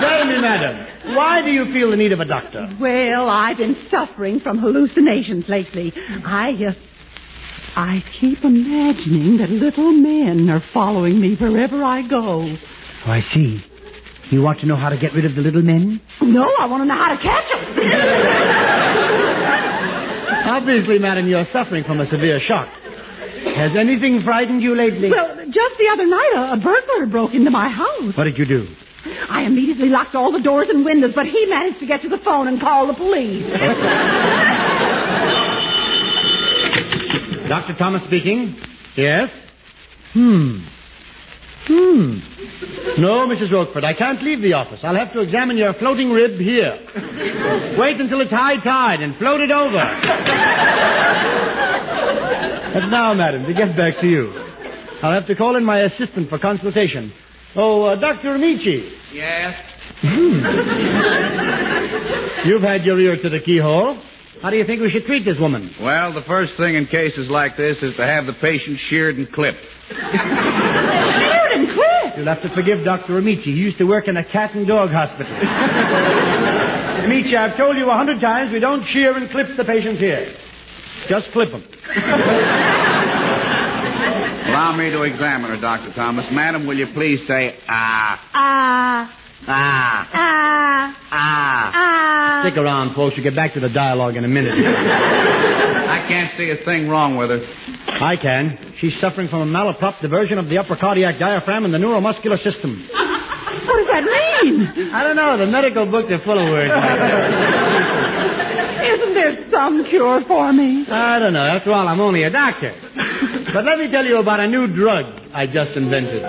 P: Tell me, madam, why do you feel the need of a doctor?
T: Well, I've been suffering from hallucinations lately. I, uh, I keep imagining that little men are following me wherever I go.
P: Oh, I see. You want to know how to get rid of the little men?
T: No, I want to know how to catch them.
P: Obviously, madam, you're suffering from a severe shock. Has anything frightened you lately?
T: well, just the other night, a, a burglar broke into my house.
P: What did you do?
T: I immediately locked all the doors and windows, but he managed to get to the phone and call the police.
P: Dr. Thomas speaking. Yes? Hmm. Hmm. No, Mrs. Rochford, I can't leave the office. I'll have to examine your floating rib here. Wait until it's high tide and float it over. But now, madam, to get back to you. I'll have to call in my assistant for consultation. Oh, uh, Dr. Ameche.
H: Yes?
P: You've had your ear to the keyhole. How do you think we should treat this woman?
O: Well, the first thing in cases like this is to have the patient sheared and clipped.
T: Sheared.
P: You'll have to forgive Dr. Ameche. He used to work in a cat and dog hospital. Ameche, I've told you a hundred times we don't shear and clip the patients here. Just clip them.
O: Allow me to examine her, Dr. Thomas. Madam, will you please say, ah,
T: Ah,
O: ah,
T: ah,
O: ah.
T: ah.
P: Stick around, folks. We'll get back to the dialogue in a minute.
O: I can't see a thing wrong with her.
P: I can. She's suffering from a malaprop diversion of the upper cardiac diaphragm and the neuromuscular system.
T: What does that mean?
P: I don't know. The medical books are full of words like that.
T: Isn't there some cure for me?
P: I don't know. After all, I'm only a doctor. But let me tell you about a new drug I just invented.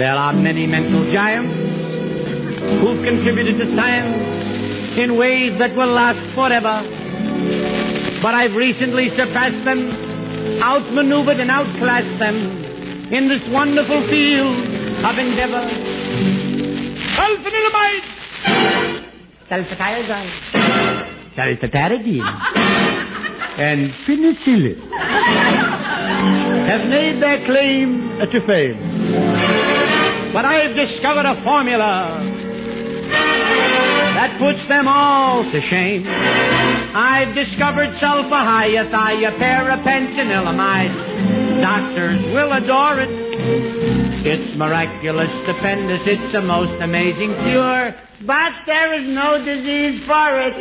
P: There are many mental giants who've contributed to science in ways that will last forever. But I've recently surpassed them, outmaneuvered and outclassed them in this wonderful field of endeavor. Sulfanilamide! Sulfathiazide. Sulfataridine. And penicillin have made their claim to fame. But I've discovered a formula that puts them all to shame. I've discovered sulfahiathioparapentanylamide. Doctors will adore it. It's miraculous, stupendous, it's a most amazing cure. But there is no disease for it.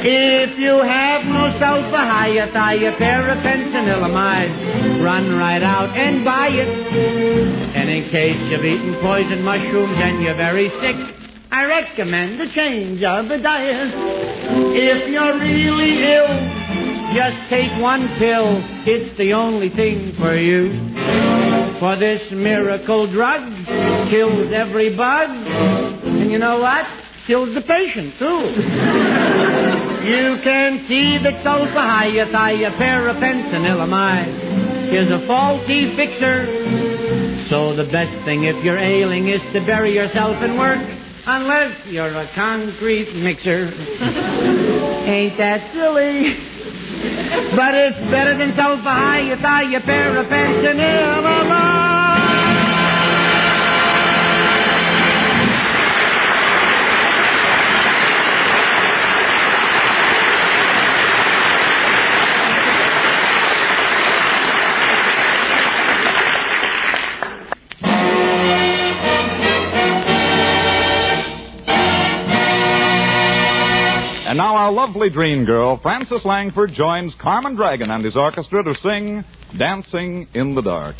P: if you have no sulfahiathioparapentanylamide, run right out and buy it. And in case you've eaten poison mushrooms and you're very sick, I recommend a change of the diet. If you're really ill, just take one pill. It's the only thing for you. For this miracle drug kills every bug. And you know what? Kills the patient, too. you can see that sulfahiathioparapentanylamide is a faulty fixer. So the best thing if you're ailing is to bury yourself in work. Unless you're a concrete mixer. Ain't that silly? But it's better than sulfahiathioparapentanylamide.
N: And now our lovely dream girl, Frances Langford, joins Carmen Dragon and his orchestra to sing Dancing in the Dark.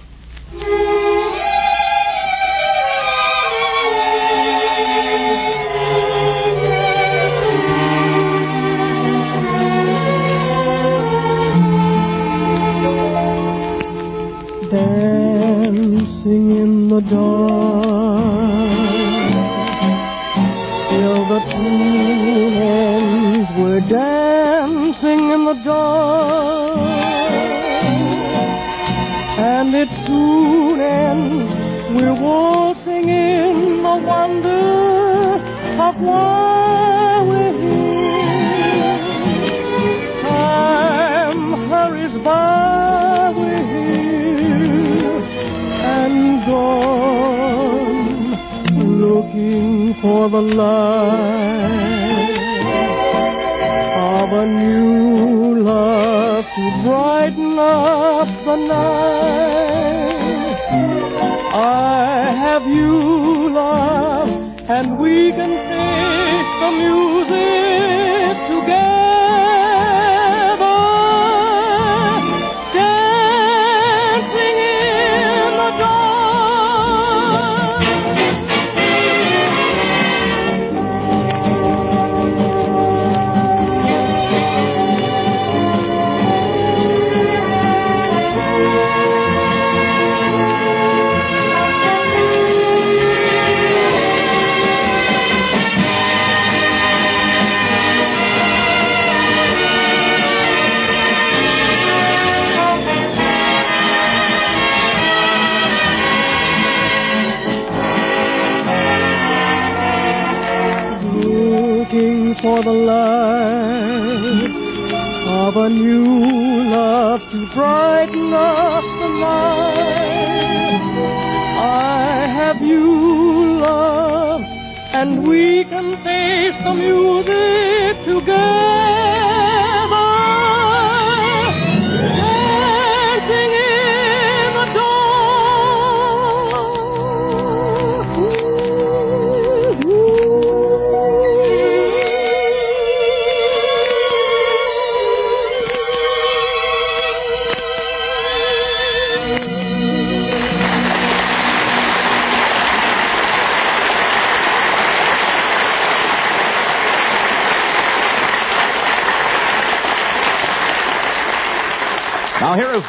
U: You, love, and we can face the music together.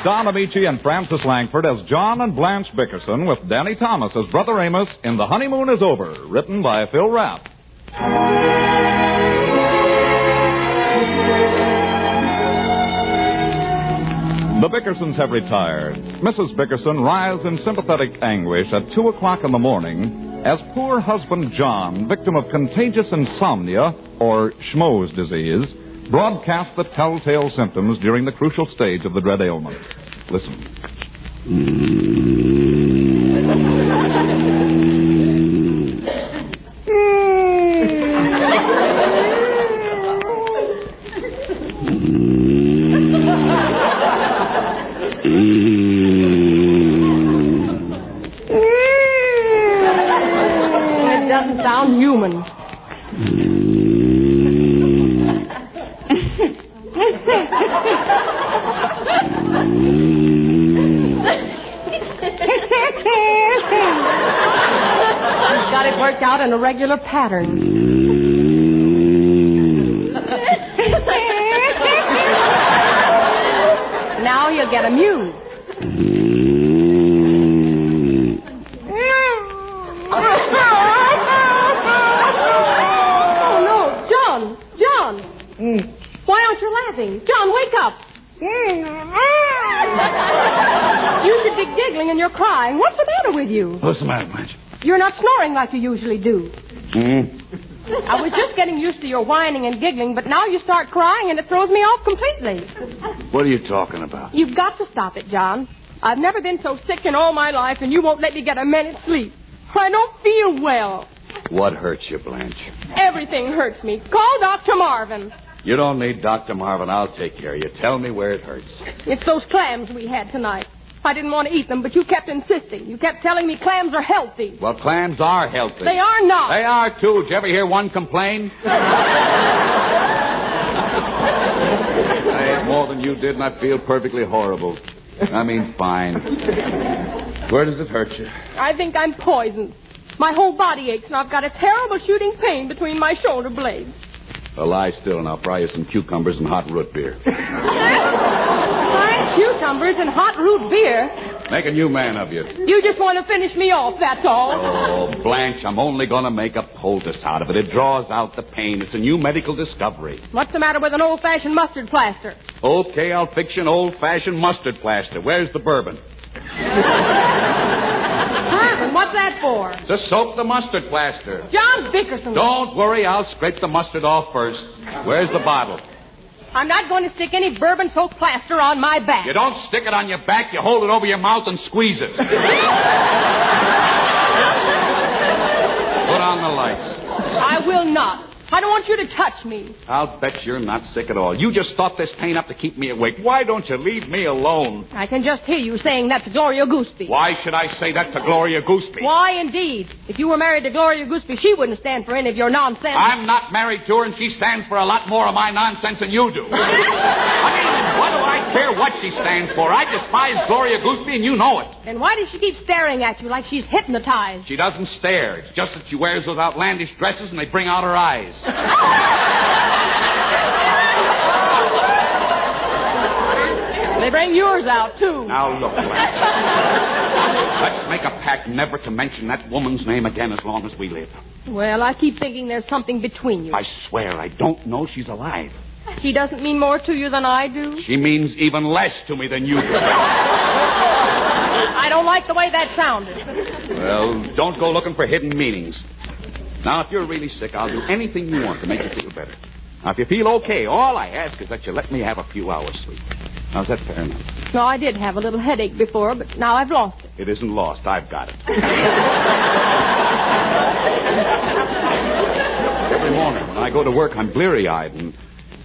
N: Don Ameche and Frances Langford as John and Blanche Bickerson with Danny Thomas as Brother Amos in The Honeymoon is Over, written by Phil Rapp. The Bickersons have retired. Mrs. Bickerson writhes in sympathetic anguish at two o'clock in the morning as poor husband John, victim of contagious insomnia or Schmo's disease, broadcasts the telltale symptoms during the crucial stage of the dread ailment. Listen.
Q: It a regular pattern. now you'll get amused. Oh, no. John! John! Hmm. Why aren't you laughing? John, wake up! Hmm. you should be giggling and you're crying. What's the matter with you?
O: What's the matter, Blanche?
Q: You're not snoring like you usually do.
O: Hmm?
Q: I was just getting used to your whining and giggling, but now you start crying and it throws me off completely.
O: What are you talking about?
Q: You've got to stop it, John. I've never been so sick in all my life, and you won't let me get a minute's sleep. I don't feel well.
O: What hurts you, Blanche?
Q: Everything hurts me. Call Dr. Marvin.
O: You don't need Dr. Marvin. I'll take care of you. Tell me where it hurts.
Q: It's those clams we had tonight. I didn't want to eat them, but you kept insisting. You kept telling me clams are healthy.
O: Well, clams are healthy.
Q: They are not.
O: They are, too. Did you ever hear one complain? I ate more than you did, and I feel perfectly horrible. I mean, fine. Where does it hurt you?
Q: I think I'm poisoned. My whole body aches, and I've got a terrible shooting pain between my shoulder blades.
O: Well, lie still, and I'll fry you some cucumbers and hot root beer.
Q: Cucumbers and hot root beer.
O: Make a new man of you.
Q: You just want to finish me off, that's all.
O: Oh, Blanche, I'm only going to make a poultice out of it. It draws out the pain. It's a new medical discovery.
Q: What's the matter with an old-fashioned mustard plaster?
O: Okay, I'll fix you an old-fashioned mustard plaster. Where's the bourbon?
Q: Bourbon, what's that for?
O: To soak the mustard plaster.
Q: John Bickerson.
O: Don't worry, I'll scrape the mustard off first. Where's the bottle?
Q: I'm not going to stick any bourbon-soaked plaster on my back.
O: You don't stick it on your back, you hold it over your mouth and squeeze it. Put on the lights.
Q: I will not. I don't want you to touch me.
O: I'll bet you're not sick at all. You just thought this pain up to keep me awake. Why don't you leave me alone?
Q: I can just hear you saying that to Gloria Gooseby.
O: Why should I say that to Gloria Gooseby?
Q: Why, indeed? If you were married to Gloria Gooseby, she wouldn't stand for any of your nonsense.
O: I'm not married to her, and she stands for a lot more of my nonsense than you do. I mean, what do I care what she stands for? I despise Gloria Gooseby, and you know it.
Q: Then why does she keep staring at you like she's hypnotized?
O: She doesn't stare. It's just that she wears those outlandish dresses, and they bring out her eyes.
Q: They bring yours out, too.
O: Now, look, Blanche. Let's make a pact never to mention that woman's name again as long as we live.
Q: Well, I keep thinking there's something between you.
O: I swear I don't know she's alive.
Q: She doesn't mean more to you than I do.
O: She means even less to me than you do.
Q: I don't like the way that sounded.
O: Well, don't go looking for hidden meanings. Now, if you're really sick, I'll do anything you want to make you feel better. Now, if you feel okay, all I ask is that you let me have a few hours sleep. Now, is that fair enough?
Q: No, I did have a little headache before, but now I've lost it.
O: It isn't lost. I've got it. Every morning when I go to work, I'm bleary eyed and,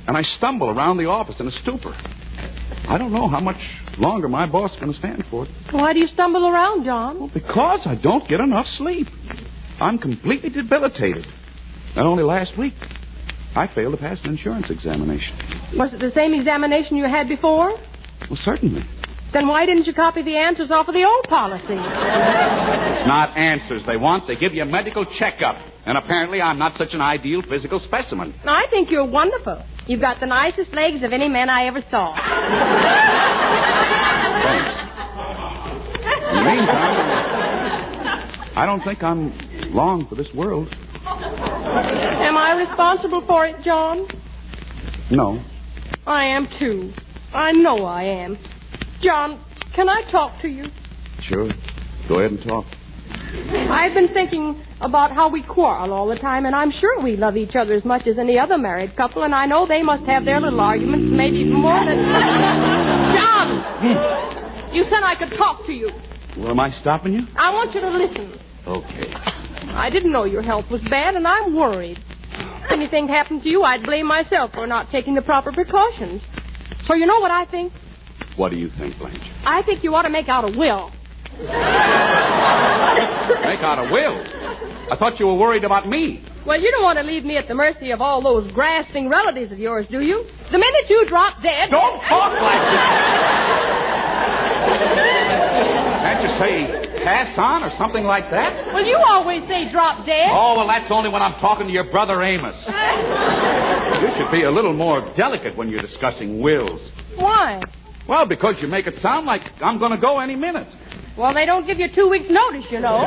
O: and I stumble around the office in a stupor. I don't know how much longer my boss is going to stand for it.
Q: Why do you stumble around, John?
O: Well, Because I don't get enough sleep. I'm completely debilitated. And only last week, I failed to pass an insurance examination.
Q: Was it the same examination you had before?
O: Well, certainly.
Q: Then why didn't you copy the answers off of the old policy?
O: It's not answers they want. They give you a medical checkup. And apparently, I'm not such an ideal physical specimen.
Q: I think you're wonderful. You've got the nicest legs of any man I ever saw.
O: In the meantime, I don't think I'm long for this world.
Q: Am I responsible for it, John?
O: No.
Q: I am too. I know I am. John, can I talk to you?
O: Sure. Go ahead and talk.
Q: I've been thinking about how we quarrel all the time, and I'm sure we love each other as much as any other married couple, and I know they must have their little arguments, maybe more than. John! Hmm. You said I could talk to you.
O: Well, am I stopping you?
Q: I want you to listen.
O: Okay.
Q: I didn't know your health was bad, and I'm worried. If anything happened to you, I'd blame myself for not taking the proper precautions. So you know what I think?
O: What do you think, Blanche?
Q: I think you ought to make out a will.
O: Make out a will? I thought you were worried about me.
Q: Well, you don't want to leave me at the mercy of all those grasping relatives of yours, do you? The minute you drop dead.
O: Don't talk like you say pass on or something like that?
Q: Well, you always say drop dead.
O: Oh, well, that's only when I'm talking to your brother Amos. You should be a little more delicate when you're discussing wills.
Q: Why?
O: Well, because you make it sound like I'm going to go any minute.
Q: Well, they don't give you two weeks' notice, you know.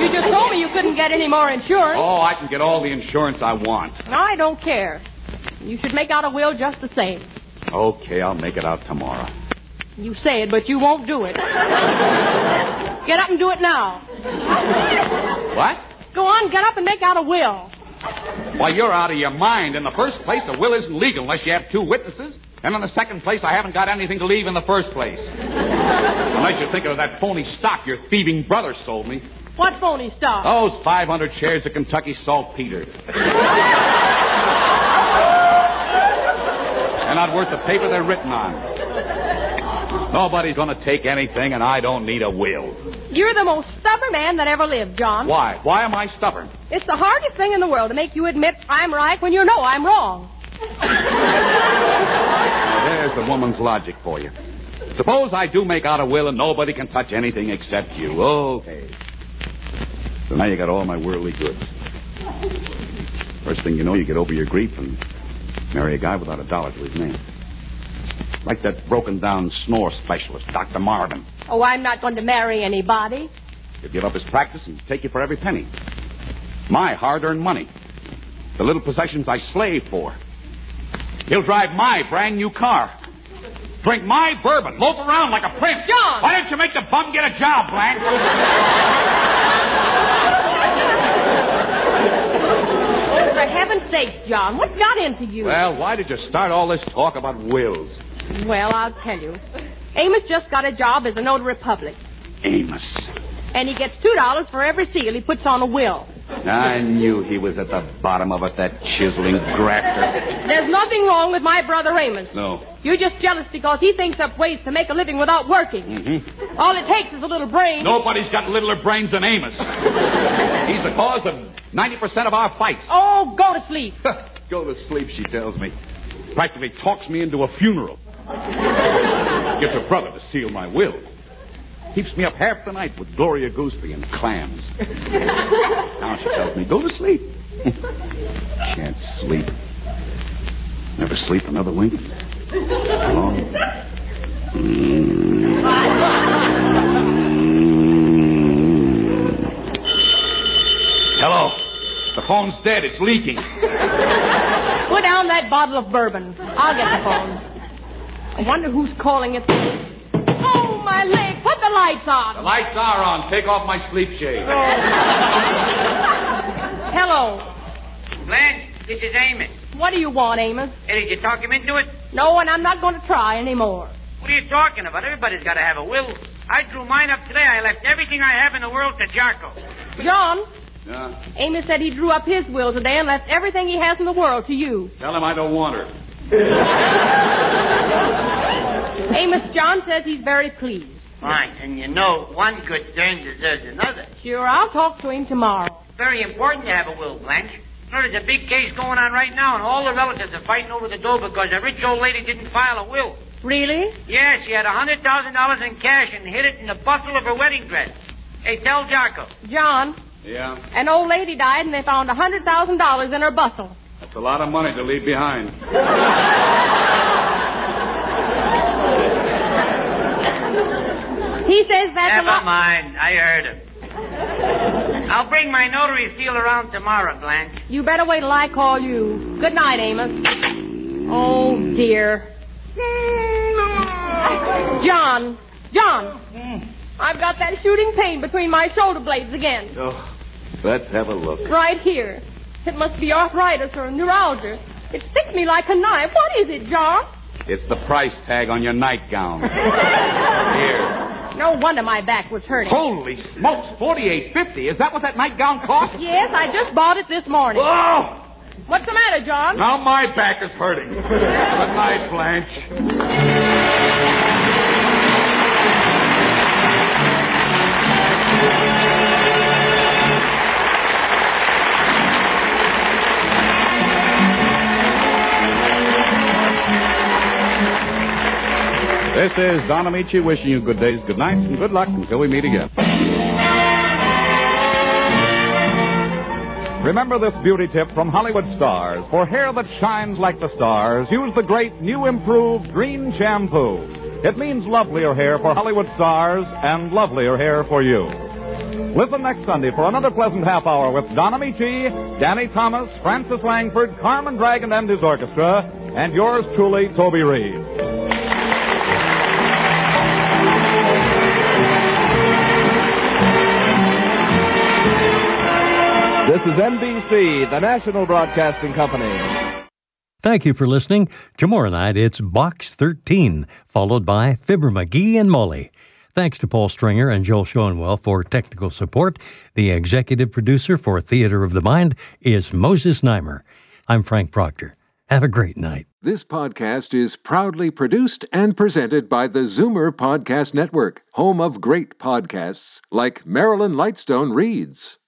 Q: you just told me you couldn't get any more insurance.
O: Oh, I can get all the insurance I want.
Q: I don't care. You should make out a will just the same.
O: Okay, I'll make it out tomorrow.
Q: You say it, but you won't do it. get up and do it now.
O: What?
Q: Go on, get up and make out a will.
O: Why, you're out of your mind. In the first place, a will isn't legal unless you have two witnesses. And in the second place, I haven't got anything to leave in the first place. Unless you're thinking of that phony stock your thieving brother sold me.
Q: What phony stock?
O: Those 500 shares of Kentucky Saltpeter. They're not worth the paper they're written on. Nobody's going to take anything, and I don't need a will.
Q: You're the most stubborn man that ever lived, John.
O: Why? Why am I stubborn?
Q: It's the hardest thing in the world to make you admit I'm right when you know I'm wrong.
O: Now, there's the woman's logic for you. Suppose I do make out a will and nobody can touch anything except you. Okay. So now you got all my worldly goods. First thing you know, you get over your grief and marry a guy without a dollar to his name. Like that broken down snore specialist, Dr. Marvin.
Q: Oh, I'm not going to marry anybody.
O: He'll give up his practice and take you for every penny. My hard earned money. The little possessions I slave for. He'll drive my brand new car. Drink my bourbon. Loaf around like a prince.
Q: John!
O: Why don't you make the bum get a job, Blanche?
Q: Oh, for heaven's sake, John, what got into you?
O: well, why did you start all this talk about wills?
Q: Well, I'll tell you. Amos just got a job as a notary public,
O: Amos.
Q: and he gets two dollars for every seal he puts on a will.
O: I knew he was at the bottom of it, that chiseling grafter.
Q: There's nothing wrong with my brother Amos.
O: No.
Q: You're just jealous because he thinks up ways to make a living without working.
O: Mm-hmm.
Q: All it takes is a little brain.
O: Nobody's got littler brains than Amos. He's the cause of 90% of our fights.
Q: Oh, go to sleep.
O: Go to sleep, she tells me. Practically talks me into a funeral. Gets her brother to seal my will. Keeps me up half the night with Gloria Gooseby and clams. now she tells me, go to sleep. Can't sleep. Never sleep another wink. Long. Mm. Hello. The phone's dead. It's leaking.
Q: Put down that bottle of bourbon. I'll get the phone. I wonder who's calling it. Oh, my leg. Put the lights on.
O: The lights are on. Take off my sleep shade. Oh.
Q: Hello.
V: Blanche, this is Amos.
Q: What do you want, Amos?
V: Hey, did you talk him into it?
Q: No, and I'm not going to try anymore.
V: What are you talking about? Everybody's got to have a will. I drew mine up today. I left everything I have in the world to Jocko.
Q: John,
O: Yeah.
Q: Amos said he drew up his will today and left everything he has in the world to you.
O: Tell him I don't want her.
Q: Amos, John says he's very pleased.
V: Fine, and you know one good turn deserves another.
Q: Sure, I'll talk to him tomorrow.
V: Very important to have a will, Blanche. There's a big case going on right now, and all the relatives are fighting over the dough because a rich old lady didn't file a will.
Q: Really?
V: Yeah, she had a hundred thousand dollars in cash and hid it in the bustle of her wedding dress. Hey, tell Jocko.
Q: John,
O: Yeah.
Q: an old lady died and they found a $100,000 in her bustle.
O: That's a lot of money to leave behind.
Q: He says that's a lot.
V: Never mind. I heard him. I'll bring my notary seal around tomorrow, Blanche.
Q: You better wait till I call you. Good night, Amos. Oh, dear. John, John, I've got that shooting pain between my shoulder blades again.
O: Oh, let's have a look.
Q: Right here. It must be arthritis or neuralgia. It sticks me like a knife. What is it, John?
O: It's the price tag on your nightgown. Here.
Q: No wonder my back was hurting.
O: Holy smokes, forty-eight fifty. Is that what that nightgown cost?
Q: Yes, I just bought it this morning.
O: Oh!
Q: What's the matter, John?
O: Now my back is hurting. Good night, Blanche. This is Don Ameche wishing you good days, good nights, and good luck until we meet again. Remember this beauty tip from Hollywood Stars. For hair that shines like the stars, use the great new improved Drene shampoo. It means lovelier hair for Hollywood stars and lovelier hair for you. Listen next Sunday for another pleasant half hour with Don Ameche, Danny Thomas, Frances Langford, Carmen Dragon and his orchestra, and yours truly, Toby
W: Reid. Is NBC, the national broadcasting company.
B: Thank you for listening. Tomorrow night it's Box 13, followed by Fibber McGee and Molly. Thanks to Paul Stringer and Joel Schoenwell for technical support. The executive producer for Theater of the Mind is Moses Znaimer. I'm Frank Proctor. Have a great night.
A: This podcast is proudly produced and presented by the Zoomer Podcast Network, home of great podcasts like Marilyn Lightstone Reads,